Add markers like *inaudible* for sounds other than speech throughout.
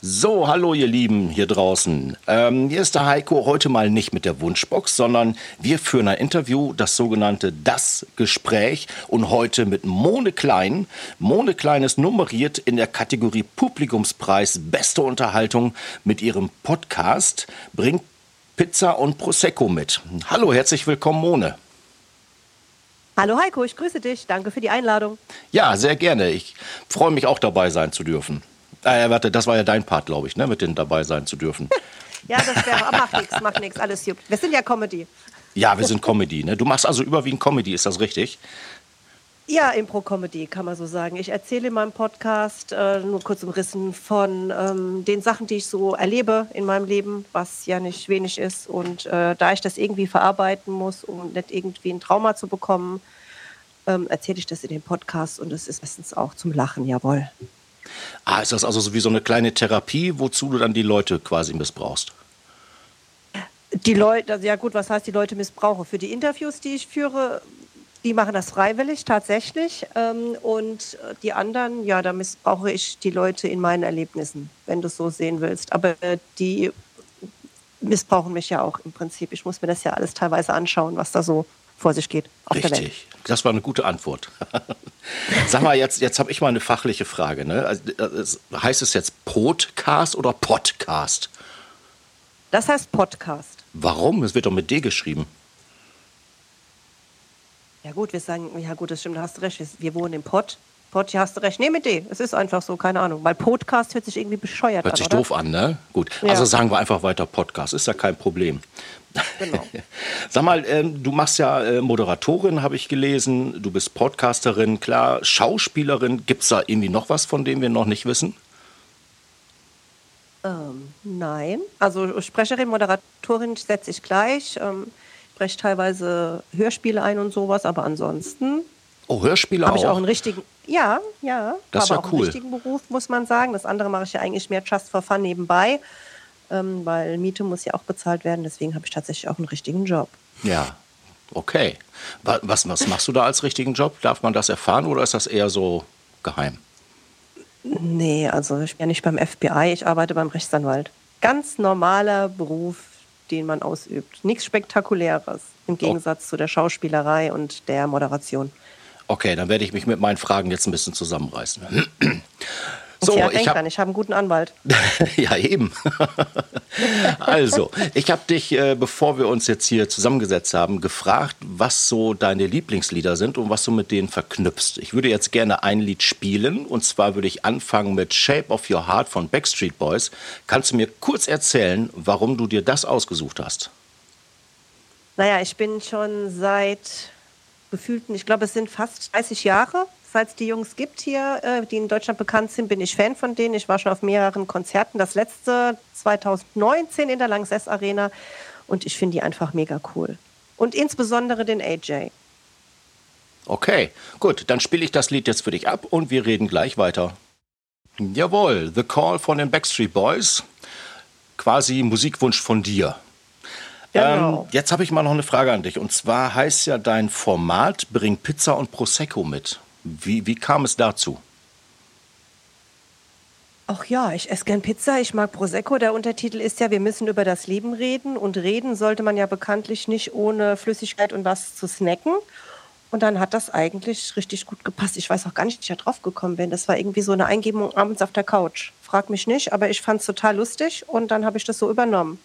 So, hallo ihr Lieben hier draußen. Ähm, hier ist der Heiko, heute mal nicht mit der Wunschbox, sondern wir führen ein Interview, das sogenannte Das Gespräch und heute mit Mone Klein. Mone Klein ist nummeriert in der Kategorie Publikumspreis Beste Unterhaltung mit ihrem Podcast Bringt Pizza und Prosecco mit. Hallo, herzlich willkommen Mone. Hallo Heiko, ich grüße dich. Danke für die Einladung. Ja, sehr gerne. Ich freue mich auch dabei sein zu dürfen. Äh, warte, das war ja dein Part, glaube ich, ne, mit dem dabei sein zu dürfen. *laughs* ja, das wäre, aber macht nichts, macht nichts, alles juckt. Wir sind ja Comedy. Ja, wir sind Comedy. Ne? Du machst also überwiegend Comedy, ist das richtig? Ja, Impro-Comedy kann man so sagen. Ich erzähle in meinem Podcast äh, nur kurz umrissen von ähm, den Sachen, die ich so erlebe in meinem Leben, was ja nicht wenig ist. Und äh, da ich das irgendwie verarbeiten muss, um nicht irgendwie ein Trauma zu bekommen, ähm, erzähle ich das in dem Podcast und es ist meistens auch zum Lachen, jawohl. Ah, ist das also so wie so eine kleine Therapie, wozu du dann die Leute quasi missbrauchst? Die Leute, also ja gut, was heißt die Leute missbrauche? Für die Interviews, die ich führe, die machen das freiwillig tatsächlich. Ähm, und die anderen, ja, da missbrauche ich die Leute in meinen Erlebnissen, wenn du es so sehen willst. Aber die missbrauchen mich ja auch im Prinzip. Ich muss mir das ja alles teilweise anschauen, was da so vor sich geht. Richtig, das war eine gute Antwort. *laughs* Sag mal, jetzt, jetzt habe ich mal eine fachliche Frage. Ne? Also, heißt es jetzt Podcast oder Podcast? Das heißt Podcast. Warum? Es wird doch mit D geschrieben. Ja gut, wir sagen, ja gut, das stimmt, da hast du recht. Wir wohnen im Pott. Pott, ja hast du recht. Nee, mit D. Es ist einfach so, keine Ahnung. Weil Podcast hört sich irgendwie bescheuert an. Hört sich oder? doof an, ne? Gut. Ja. Also sagen wir einfach weiter Podcast. Ist ja kein Problem. Genau. *laughs* Sag mal, äh, du machst ja äh, Moderatorin, habe ich gelesen. Du bist Podcasterin, klar. Schauspielerin. Gibt es da irgendwie noch was, von dem wir noch nicht wissen? Ähm, nein. Also Sprecherin, Moderatorin setze ich gleich. Ähm, ich spreche teilweise Hörspiele ein und sowas, aber ansonsten. Oh, Hörspiele auch? Habe ich auch einen richtigen. Ja, ja. Das ist aber ja auch cool. richtigen Beruf, muss man sagen. Das andere mache ich ja eigentlich mehr just for fun nebenbei ähm, weil Miete muss ja auch bezahlt werden. Deswegen habe ich tatsächlich auch einen richtigen Job. Ja, okay. Was, was machst du da als richtigen Job? Darf man das erfahren oder ist das eher so geheim? Nee, also ich bin ja nicht beim FBI, ich arbeite beim Rechtsanwalt. Ganz normaler Beruf, den man ausübt. Nichts Spektakuläres im Gegensatz oh. zu der Schauspielerei und der Moderation. Okay, dann werde ich mich mit meinen Fragen jetzt ein bisschen zusammenreißen. *clears throat* So, ja, ich habe ich hab einen guten Anwalt. *laughs* ja, eben. *laughs* also, ich habe dich, äh, bevor wir uns jetzt hier zusammengesetzt haben, gefragt, was so deine Lieblingslieder sind und was du mit denen verknüpfst. Ich würde jetzt gerne ein Lied spielen und zwar würde ich anfangen mit Shape of Your Heart von Backstreet Boys. Kannst du mir kurz erzählen, warum du dir das ausgesucht hast? Naja, ich bin schon seit gefühlten, ich glaube, es sind fast 30 Jahre Falls die Jungs gibt hier, äh, die in Deutschland bekannt sind, bin ich Fan von denen. Ich war schon auf mehreren Konzerten. Das letzte 2019 in der Langsess Arena. Und ich finde die einfach mega cool. Und insbesondere den AJ. Okay, gut, dann spiele ich das Lied jetzt für dich ab und wir reden gleich weiter. Jawohl, The Call von den Backstreet Boys. Quasi Musikwunsch von dir. Genau. Ähm, jetzt habe ich mal noch eine Frage an dich. Und zwar heißt ja dein Format Bring Pizza und Prosecco mit. Wie, wie kam es dazu? Ach ja, ich esse gern Pizza, ich mag Prosecco. Der Untertitel ist ja, wir müssen über das Leben reden. Und reden sollte man ja bekanntlich nicht ohne Flüssigkeit und was zu snacken. Und dann hat das eigentlich richtig gut gepasst. Ich weiß auch gar nicht, wie ich da drauf gekommen bin. Das war irgendwie so eine Eingebung abends auf der Couch. Frag mich nicht, aber ich fand es total lustig und dann habe ich das so übernommen.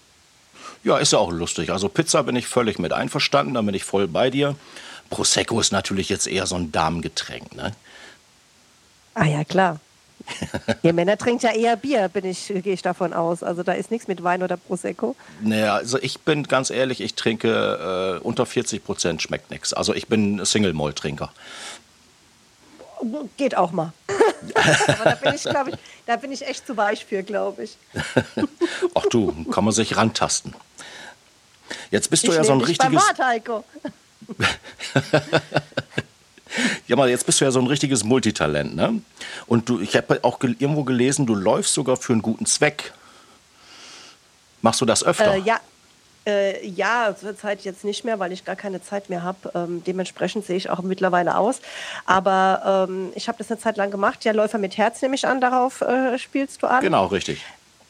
Ja, ist ja auch lustig. Also Pizza bin ich völlig mit einverstanden, da bin ich voll bei dir. Prosecco ist natürlich jetzt eher so ein Damengetränk, ne? Ah ja, klar. *laughs* Ihr Männer trinkt ja eher Bier, bin ich, gehe ich davon aus. Also da ist nichts mit Wein oder Prosecco. Naja, also ich bin ganz ehrlich, ich trinke äh, unter 40 Prozent schmeckt nichts. Also ich bin Single-Malt-Trinker. Geht auch mal. *laughs* Aber da bin ich, glaube ich, da bin ich echt zu weich für, glaube ich. *laughs* Ach du, kann man sich rantasten. Jetzt bist du ich ja so ein richtiges. Wort, Heiko. *laughs* Ja, mal, jetzt bist du ja so ein richtiges Multitalent, ne? Und du, ich habe auch gel irgendwo gelesen, du läufst sogar für einen guten Zweck. Machst du das öfter? Äh, ja, äh, ja, zurzeit jetzt nicht mehr, weil ich gar keine Zeit mehr habe. Ähm, dementsprechend sehe ich auch mittlerweile aus. Aber ähm, ich habe das eine Zeit lang gemacht. Ja, Läufer mit Herz nehme ich an, darauf äh, spielst du an. Genau, richtig.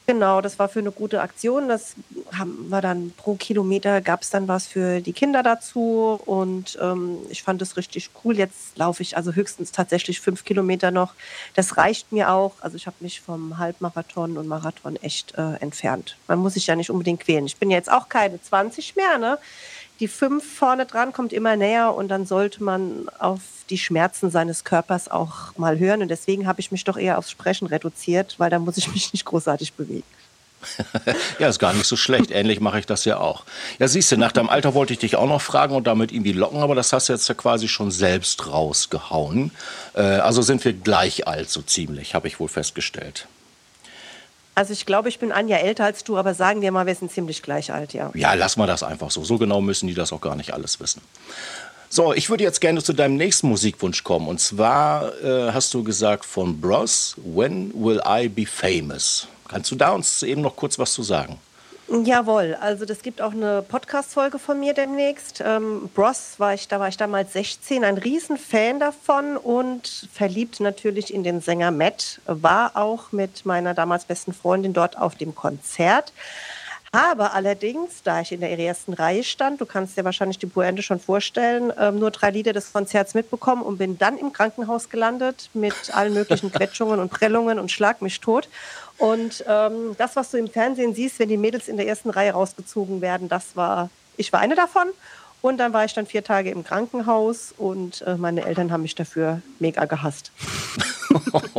Genau, das war für eine gute Aktion. Das haben wir dann pro Kilometer gab es dann was für die Kinder dazu und ähm, ich fand es richtig cool. Jetzt laufe ich also höchstens tatsächlich fünf Kilometer noch. Das reicht mir auch. Also ich habe mich vom Halbmarathon und Marathon echt äh, entfernt. Man muss sich ja nicht unbedingt quälen. Ich bin jetzt auch keine 20 mehr, ne? Die fünf vorne dran kommt immer näher und dann sollte man auf die Schmerzen seines Körpers auch mal hören. Und deswegen habe ich mich doch eher aufs Sprechen reduziert, weil da muss ich mich nicht großartig bewegen. *laughs* ja, ist gar nicht so schlecht. Ähnlich mache ich das ja auch. Ja, siehst du, nach deinem Alter wollte ich dich auch noch fragen und damit irgendwie locken, aber das hast du jetzt ja quasi schon selbst rausgehauen. Äh, also sind wir gleich alt, so ziemlich, habe ich wohl festgestellt. Also ich glaube, ich bin ein Jahr älter als du, aber sagen wir mal, wir sind ziemlich gleich alt, ja. Ja, lass mal das einfach so. So genau müssen die das auch gar nicht alles wissen. So, ich würde jetzt gerne zu deinem nächsten Musikwunsch kommen. Und zwar äh, hast du gesagt von Bros, When Will I Be Famous? Kannst du da uns eben noch kurz was zu sagen? Jawohl, also das gibt auch eine Podcast-Folge von mir demnächst. Ähm, Bros war ich, da war ich damals 16, ein Riesenfan davon und verliebt natürlich in den Sänger Matt. War auch mit meiner damals besten Freundin dort auf dem Konzert. Habe allerdings, da ich in der ersten Reihe stand, du kannst dir wahrscheinlich die Pointe schon vorstellen, ähm, nur drei Lieder des Konzerts mitbekommen und bin dann im Krankenhaus gelandet mit allen möglichen *laughs* Quetschungen und Prellungen und schlag mich tot. Und ähm, das, was du im Fernsehen siehst, wenn die Mädels in der ersten Reihe rausgezogen werden, das war, ich war eine davon. Und dann war ich dann vier Tage im Krankenhaus und äh, meine Eltern haben mich dafür mega gehasst. *laughs*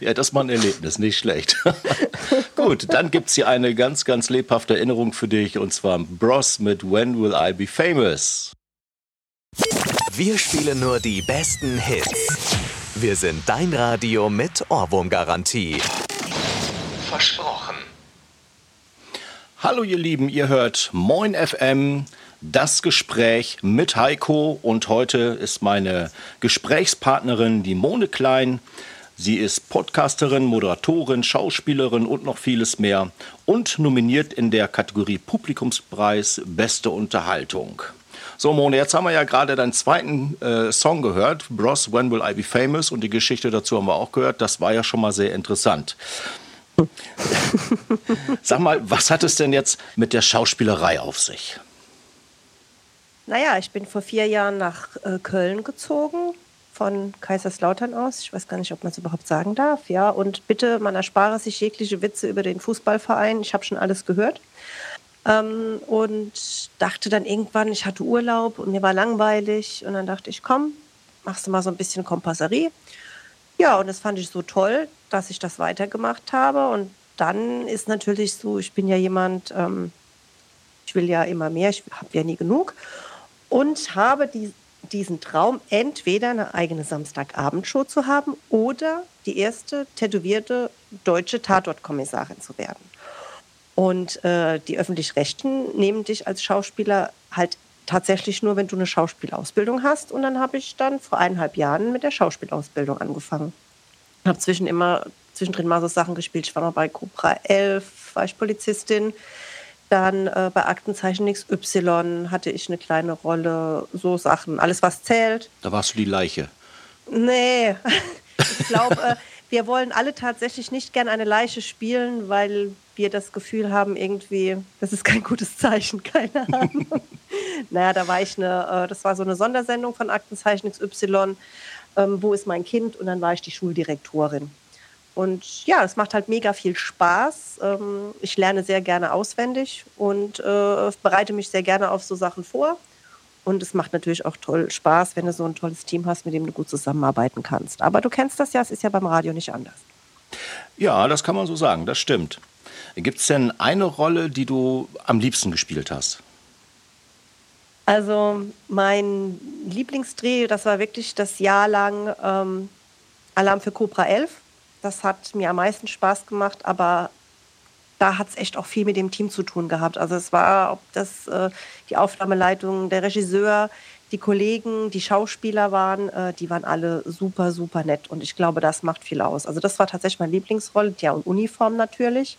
ja, das war ein Erlebnis, nicht schlecht. *laughs* Gut, dann gibt es hier eine ganz, ganz lebhafte Erinnerung für dich und zwar Bros mit When Will I Be Famous? Wir spielen nur die besten Hits. Wir sind dein Radio mit Ohrwurmgarantie. Versprochen. Hallo ihr Lieben, ihr hört Moin FM, das Gespräch mit Heiko und heute ist meine Gesprächspartnerin die Mone Klein. Sie ist Podcasterin, Moderatorin, Schauspielerin und noch vieles mehr und nominiert in der Kategorie Publikumspreis Beste Unterhaltung. So, Mone, jetzt haben wir ja gerade deinen zweiten äh, Song gehört, Bros, When Will I Be Famous? Und die Geschichte dazu haben wir auch gehört. Das war ja schon mal sehr interessant. *laughs* Sag mal, was hat es denn jetzt mit der Schauspielerei auf sich? Naja, ich bin vor vier Jahren nach äh, Köln gezogen, von Kaiserslautern aus. Ich weiß gar nicht, ob man es überhaupt sagen darf. Ja, und bitte, man erspare sich jegliche Witze über den Fußballverein. Ich habe schon alles gehört. Ähm, und dachte dann irgendwann, ich hatte Urlaub und mir war langweilig. Und dann dachte ich, komm, machst du mal so ein bisschen Kompasserie. Ja, und das fand ich so toll, dass ich das weitergemacht habe. Und dann ist natürlich so, ich bin ja jemand, ähm, ich will ja immer mehr, ich habe ja nie genug. Und habe die, diesen Traum, entweder eine eigene Samstagabendshow zu haben oder die erste tätowierte deutsche Tatortkommissarin zu werden. Und äh, die öffentlich-rechten nehmen dich als Schauspieler halt tatsächlich nur, wenn du eine Schauspielausbildung hast. Und dann habe ich dann vor eineinhalb Jahren mit der Schauspielausbildung angefangen. Ich habe zwischen immer, zwischendrin mal so Sachen gespielt. Ich war mal bei Cobra 11, war ich Polizistin. Dann äh, bei Aktenzeichen XY hatte ich eine kleine Rolle, so Sachen, alles was zählt. Da warst du die Leiche. Nee, *laughs* ich glaube, äh, wir wollen alle tatsächlich nicht gern eine Leiche spielen, weil wir das Gefühl haben, irgendwie, das ist kein gutes Zeichen, *laughs* keine Ahnung. naja, da war ich eine, äh, das war so eine Sondersendung von Aktenzeichen XY, ähm, wo ist mein Kind? Und dann war ich die Schuldirektorin. Und ja, es macht halt mega viel Spaß. Ähm, ich lerne sehr gerne auswendig und äh, bereite mich sehr gerne auf so Sachen vor. Und es macht natürlich auch toll Spaß, wenn du so ein tolles Team hast, mit dem du gut zusammenarbeiten kannst. Aber du kennst das ja, es ist ja beim Radio nicht anders. Ja, das kann man so sagen, das stimmt. Gibt es denn eine Rolle, die du am liebsten gespielt hast? Also mein Lieblingsdreh, das war wirklich das Jahr lang ähm, Alarm für Cobra 11. Das hat mir am meisten Spaß gemacht, aber da hat es echt auch viel mit dem Team zu tun gehabt. Also es war, ob das äh, die Aufnahmeleitung, der Regisseur, die Kollegen, die Schauspieler waren, äh, die waren alle super, super nett. Und ich glaube, das macht viel aus. Also das war tatsächlich meine Lieblingsrolle. Ja, und Uniform natürlich.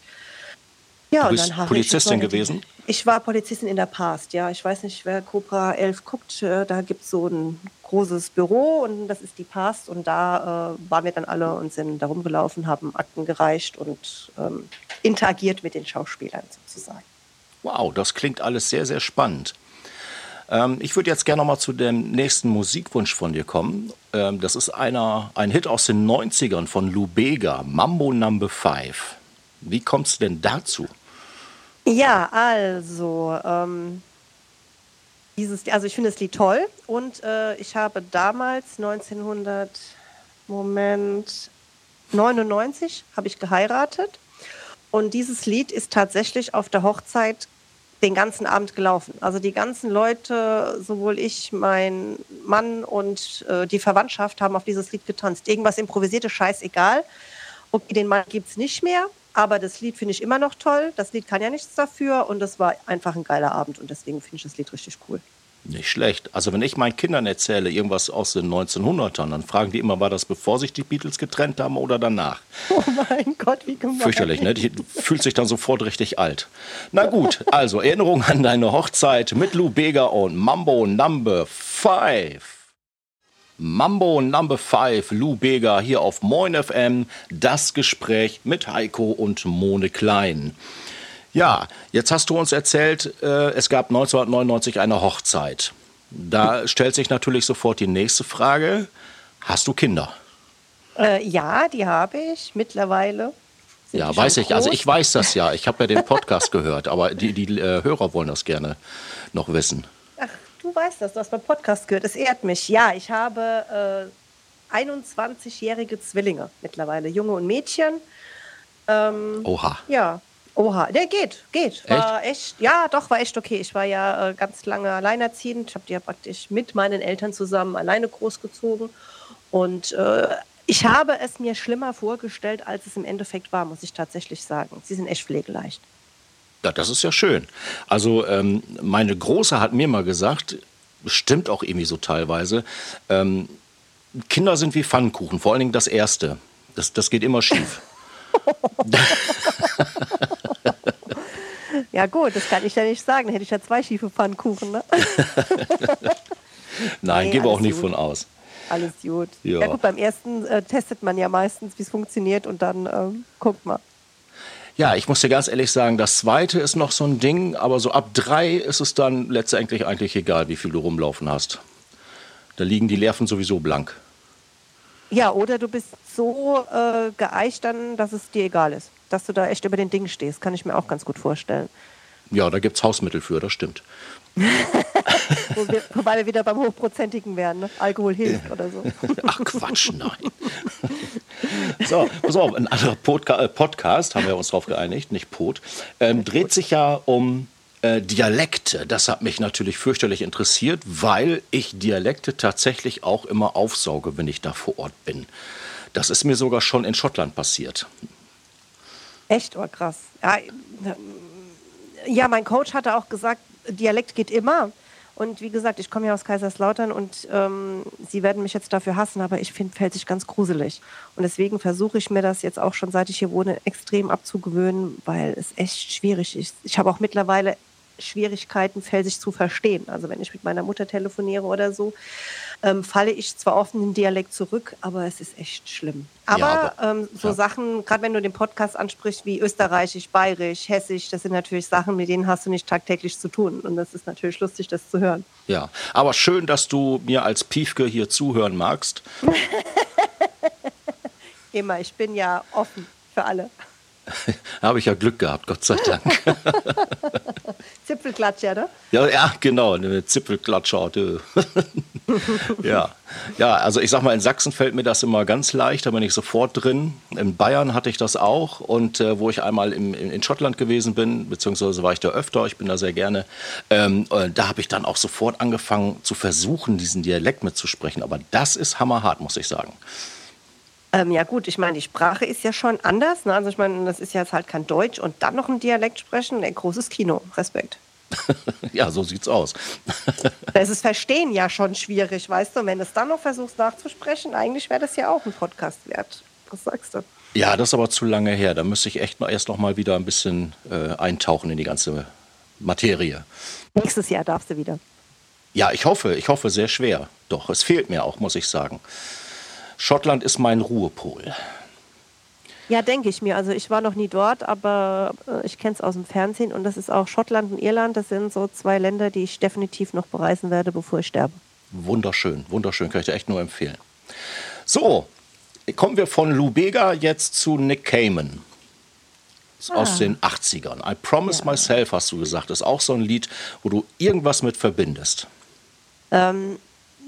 Ja, du bist Polizistin gewesen? Ich war Polizistin in der Past, ja. Ich weiß nicht, wer Cobra 11 guckt. Äh, da gibt es so ein großes Büro und das ist die Past. Und da äh, waren wir dann alle und sind da rumgelaufen, haben Akten gereicht und ähm, interagiert mit den Schauspielern sozusagen. Wow, das klingt alles sehr, sehr spannend. Ähm, ich würde jetzt gerne noch mal zu dem nächsten Musikwunsch von dir kommen. Ähm, das ist einer, ein Hit aus den 90ern von Lou Bega, Mambo Number 5. Wie kommst du denn dazu? Ja, also, ähm, dieses, also ich finde das Lied toll und äh, ich habe damals 1900, Moment, 99 habe ich geheiratet und dieses Lied ist tatsächlich auf der Hochzeit den ganzen Abend gelaufen. Also die ganzen Leute, sowohl ich, mein Mann und äh, die Verwandtschaft haben auf dieses Lied getanzt. Irgendwas improvisierte, scheißegal. Okay, den Mann gibt es nicht mehr, aber das Lied finde ich immer noch toll. Das Lied kann ja nichts dafür und das war einfach ein geiler Abend und deswegen finde ich das Lied richtig cool. Nicht schlecht. Also wenn ich meinen Kindern erzähle, irgendwas aus den 1900ern, dann fragen die immer, war das bevor sich die Beatles getrennt haben oder danach? *laughs* Oh mein Gott, wie gemein. Fürchterlich, ne? Die fühlt sich dann sofort richtig alt. Na gut, also Erinnerung an deine Hochzeit mit Lou Bega und Mambo Number 5. Mambo Number 5, Lou Bega hier auf Moin FM, das Gespräch mit Heiko und Mone Klein. Ja, jetzt hast du uns erzählt, äh, es gab 1999 eine Hochzeit. Da stellt sich natürlich sofort die nächste Frage. Hast du Kinder? Äh, ja, die habe ich mittlerweile. Sind ja, weiß ich. Groß? Also ich weiß das ja. Ich habe ja den Podcast gehört, aber die, die äh, Hörer wollen das gerne noch wissen. Ach, du weißt das, du hast beim Podcast gehört. Es ehrt mich. Ja, ich habe äh, 21-jährige Zwillinge mittlerweile, Junge und Mädchen. Ähm, Oha. Ja, Oha, der geht, geht. War echt? echt? ja, doch, war echt okay. Ich war ja äh, ganz lange alleinerziehend. Ich habe die ja praktisch mit meinen Eltern zusammen alleine großgezogen. Und äh, ich habe es mir schlimmer vorgestellt, als es im Endeffekt war, muss ich tatsächlich sagen. Sie sind echt pflegeleicht. Ja, das ist ja schön. Also ähm, meine Große hat mir mal gesagt, stimmt auch irgendwie so teilweise, ähm, Kinder sind wie Pfannkuchen, vor allen Dingen das Erste. Das, das geht immer schief. *laughs* Ja gut, das kann ich ja nicht sagen. Hätte ich ja zwei schiefe Pfannkuchen. Ne? *laughs* Nein, nee, gebe auch nicht gut. von aus. Alles gut. Ja, ja gut, beim ersten äh, testet man ja meistens, wie es funktioniert und dann ähm, guckt man. Ja, ich muss dir ganz ehrlich sagen, das zweite ist noch so ein Ding, aber so ab drei ist es dann letztendlich eigentlich egal, wie viel du rumlaufen hast. Da liegen die Nerven sowieso blank. Ja, oder du bist so äh, geeicht dann, dass es dir egal ist dass du da echt über den Ding stehst. Kann ich mir auch ganz gut vorstellen. Ja, da gibt es Hausmittel für, das stimmt. *laughs* Wo wir, wobei wir wieder beim Hochprozentigen wären, ne? Alkohol hilft oder so. Ach Quatsch, nein. so, pass auf, ein anderer Podca äh, Podcast, haben wir uns darauf geeinigt, nicht Pod, ähm, dreht sich ja um äh, Dialekte. Das hat mich natürlich fürchterlich interessiert, weil ich Dialekte tatsächlich auch immer aufsauge, wenn ich da vor Ort bin. Das ist mir sogar schon in Schottland passiert. Echt? Oh, krass. Ja, ja, mein Coach hatte auch gesagt, Dialekt geht immer. Und wie gesagt, ich komme ja aus Kaiserslautern und ähm, Sie werden mich jetzt dafür hassen, aber ich finde fällt sich ganz gruselig. Und deswegen versuche ich mir das jetzt auch schon, seit ich hier wohne, extrem abzugewöhnen, weil es echt schwierig ist. Ich habe auch mittlerweile Schwierigkeiten, Felsig zu verstehen. Also wenn ich mit meiner Mutter telefoniere oder so, ähm, falle ich zwar oft in den Dialekt zurück, aber es ist echt schlimm. Aber, ja, aber ähm, so ja. Sachen, gerade wenn du den Podcast ansprichst, wie Österreichisch, Bayerisch, Hessisch, das sind natürlich Sachen, mit denen hast du nicht tagtäglich zu tun. Und das ist natürlich lustig, das zu hören. Ja, aber schön, dass du mir als Piefke hier zuhören magst. *laughs* Immer, ich bin ja offen für alle. *laughs* Habe ich ja Glück gehabt, Gott sei Dank. *laughs* Zipfelklatscher, ne? Ja, ja, genau, eine Zipfelklatscher. *laughs* ja. ja, also ich sag mal, in Sachsen fällt mir das immer ganz leicht, da bin ich sofort drin. In Bayern hatte ich das auch und äh, wo ich einmal im, in Schottland gewesen bin, beziehungsweise war ich da öfter, ich bin da sehr gerne, ähm, äh, da habe ich dann auch sofort angefangen zu versuchen, diesen Dialekt mitzusprechen. Aber das ist hammerhart, muss ich sagen. Ähm, ja gut, ich meine, die Sprache ist ja schon anders. Ne? Also ich meine, das ist ja jetzt halt kein Deutsch und dann noch ein Dialekt sprechen, ein großes Kino. Respekt. *laughs* ja, so sieht's aus. *laughs* das ist Verstehen ja schon schwierig, weißt du? Und wenn du es dann noch versuchst nachzusprechen, eigentlich wäre das ja auch ein Podcast wert. Was sagst du? Ja, das ist aber zu lange her. Da müsste ich echt noch, erst noch mal wieder ein bisschen äh, eintauchen in die ganze Materie. Nächstes Jahr darfst du wieder. Ja, ich hoffe, ich hoffe sehr schwer. Doch, es fehlt mir auch, muss ich sagen. Schottland ist mein Ruhepol. Ja, denke ich mir. Also ich war noch nie dort, aber äh, ich kenne es aus dem Fernsehen und das ist auch Schottland und Irland. Das sind so zwei Länder, die ich definitiv noch bereisen werde, bevor ich sterbe. Wunderschön, wunderschön, kann ich dir echt nur empfehlen. So, kommen wir von Lou Bega jetzt zu Nick Cayman. Ah. Aus den 80ern. I Promise ja. Myself, hast du gesagt. Das ist auch so ein Lied, wo du irgendwas mit verbindest. Ähm,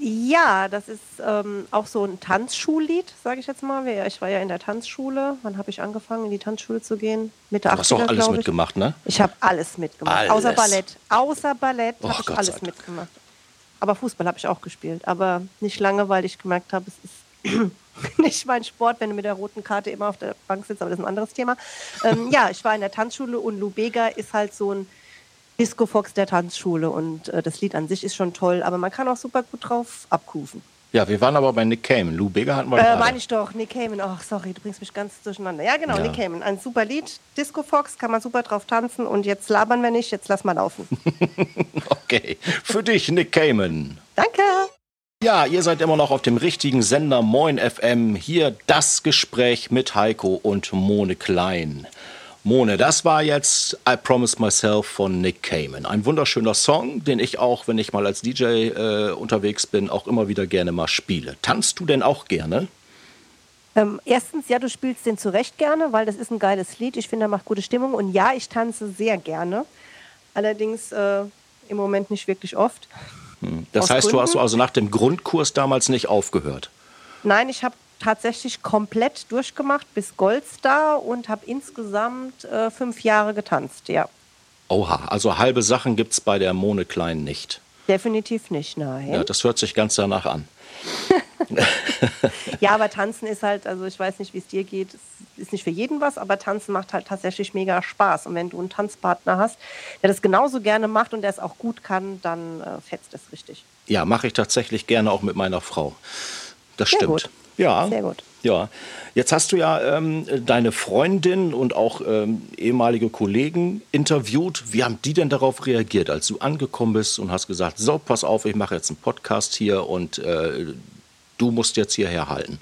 ja, das ist ähm, auch so ein Tanzschullied, sage ich jetzt mal. Ich war ja in der Tanzschule. Wann habe ich angefangen, in die Tanzschule zu gehen? Mitte du 80er, hast auch alles mitgemacht, ne? Ich habe alles mitgemacht. Alles. Außer Ballett. Außer Ballett oh, habe ich Gott alles mitgemacht. Aber Fußball habe ich auch gespielt. Aber nicht lange, weil ich gemerkt habe, es ist *clears throat* nicht mein Sport, wenn du mit der roten Karte immer auf der Bank sitzt, aber das ist ein anderes Thema. Ähm, ja, ich war in der Tanzschule und Lubega ist halt so ein Disco Fox der Tanzschule und äh, das Lied an sich ist schon toll, aber man kann auch super gut drauf abkufen. Ja, wir waren aber bei Nick Cayman. Lou Bega hatten wir äh, Meine ich doch, Nick Cayman. Ach, sorry, du bringst mich ganz durcheinander. Ja, genau, ja. Nick Cayman. Ein super Lied. Disco Fox, kann man super drauf tanzen. Und jetzt labern wir nicht, jetzt lass mal laufen. *laughs* okay, für dich, Nick Cayman. Danke. Ja, ihr seid immer noch auf dem richtigen Sender Moin FM. Hier das Gespräch mit Heiko und Mone Klein. Mone, das war jetzt I Promise Myself von Nick Cayman. Ein wunderschöner Song, den ich auch, wenn ich mal als DJ äh, unterwegs bin, auch immer wieder gerne mal spiele. Tanzt du denn auch gerne? Ähm, erstens, ja, du spielst den zu Recht gerne, weil das ist ein geiles Lied. Ich finde, er macht gute Stimmung. Und ja, ich tanze sehr gerne. Allerdings äh, im Moment nicht wirklich oft. Hm. Das heißt, Gründen. du hast also nach dem Grundkurs damals nicht aufgehört? Nein, ich habe tatsächlich komplett durchgemacht bis Goldstar und habe insgesamt äh, fünf Jahre getanzt, ja. Oha, also halbe Sachen gibt es bei der Mone Klein nicht. Definitiv nicht, nein. Ja, das hört sich ganz danach an. *laughs* ja, aber tanzen ist halt, also ich weiß nicht, wie es dir geht, es ist nicht für jeden was, aber tanzen macht halt tatsächlich mega Spaß. Und wenn du einen Tanzpartner hast, der das genauso gerne macht und der es auch gut kann, dann äh, fetzt es richtig. Ja, mache ich tatsächlich gerne auch mit meiner Frau. Das Sehr stimmt. Gut. Ja. Sehr gut. Ja. Jetzt hast du ja ähm, deine Freundin und auch ähm, ehemalige Kollegen interviewt. Wie haben die denn darauf reagiert, als du angekommen bist und hast gesagt, so, pass auf, ich mache jetzt einen Podcast hier und äh, du musst jetzt hierher halten?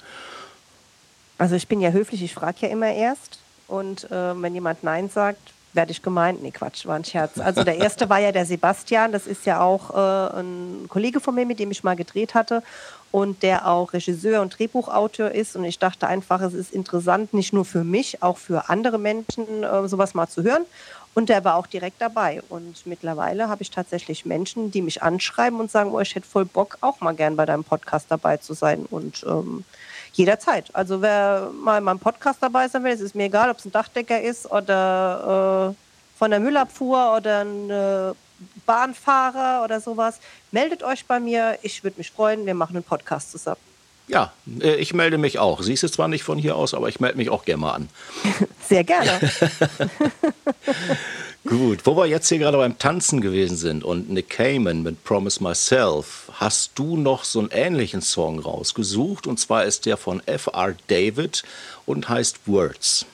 Also ich bin ja höflich, ich frage ja immer erst. Und äh, wenn jemand Nein sagt, werde ich gemeint. Nee, Quatsch, war ein Scherz. Also der erste war ja der Sebastian, das ist ja auch äh, ein Kollege von mir, mit dem ich mal gedreht hatte und der auch Regisseur und Drehbuchautor ist. Und ich dachte einfach, es ist interessant, nicht nur für mich, auch für andere Menschen äh, sowas mal zu hören. Und der war auch direkt dabei. Und mittlerweile habe ich tatsächlich Menschen, die mich anschreiben und sagen, oh, ich hätte voll Bock, auch mal gern bei deinem Podcast dabei zu sein. Und ähm, jederzeit. Also wer mal in meinem Podcast dabei sein will, es ist mir egal, ob es ein Dachdecker ist oder äh, von der Müllabfuhr oder ein äh, Bahnfahrer oder sowas, meldet euch bei mir. Ich würde mich freuen. Wir machen einen Podcast zusammen. Ja, äh, ich melde mich auch. Siehst du zwar nicht von hier aus, aber ich melde mich auch gerne mal an. *laughs* Sehr gerne. *laughs* Gut, wo wir jetzt hier gerade beim Tanzen gewesen sind und Nick Cayman mit Promise Myself, hast du noch so einen ähnlichen Song rausgesucht und zwar ist der von F.R. David und heißt Words.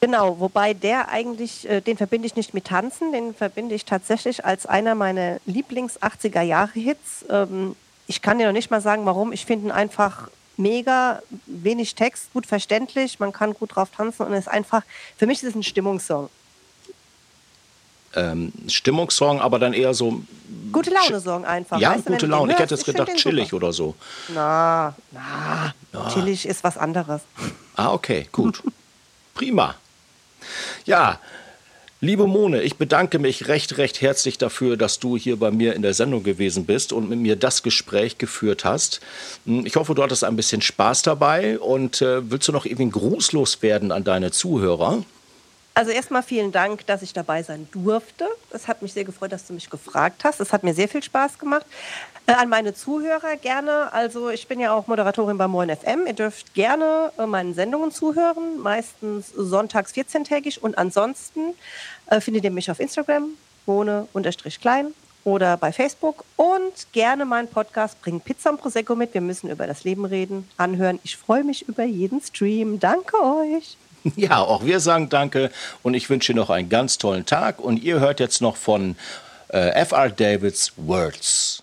Genau, wobei der eigentlich, äh, den verbinde ich nicht mit Tanzen, den verbinde ich tatsächlich als einer meiner Lieblings-80er-Jahre-Hits. Ähm, ich kann dir noch nicht mal sagen, warum. Ich finde ihn einfach mega, wenig Text, gut verständlich, man kann gut drauf tanzen und es ist einfach, für mich ist es ein Stimmungssong. Ähm, Stimmungssong, aber dann eher so. Gute Laune-Song einfach. Ja, weißt gute Laune. ich hätte jetzt gedacht, chillig oder so. Na, na, na, chillig ist was anderes. Ah, okay, gut. *laughs* Prima. Ja, Liebe Mone, ich bedanke mich recht, recht herzlich dafür, dass du hier bei mir in der Sendung gewesen bist und mit mir das Gespräch geführt hast. Hm, ich hoffe, du hattest ein bisschen Spaß dabei und äh, willst du noch irgendwie grußlos werden an deine Zuhörer? Also erstmal vielen Dank, dass ich dabei sein durfte. Es hat mich sehr gefreut, dass du mich gefragt hast. Es hat mir sehr viel Spaß gemacht. Äh, an meine Zuhörer gerne. Also ich bin ja auch Moderatorin bei Moin FM. Ihr dürft gerne äh, meinen Sendungen zuhören, meistens sonntags 14-tägig. Und ansonsten äh, findet ihr mich auf Instagram, wohne-klein oder bei Facebook und gerne meinen Podcast Bring Pizza und Prosecco mit. Wir müssen über das Leben reden, anhören. Ich freue mich über jeden Stream. Danke euch. *laughs* Ja, auch wir sagen Danke und ich wünsche noch einen ganz tollen Tag. Und ihr hört jetzt noch von äh, F.R. Davids Words.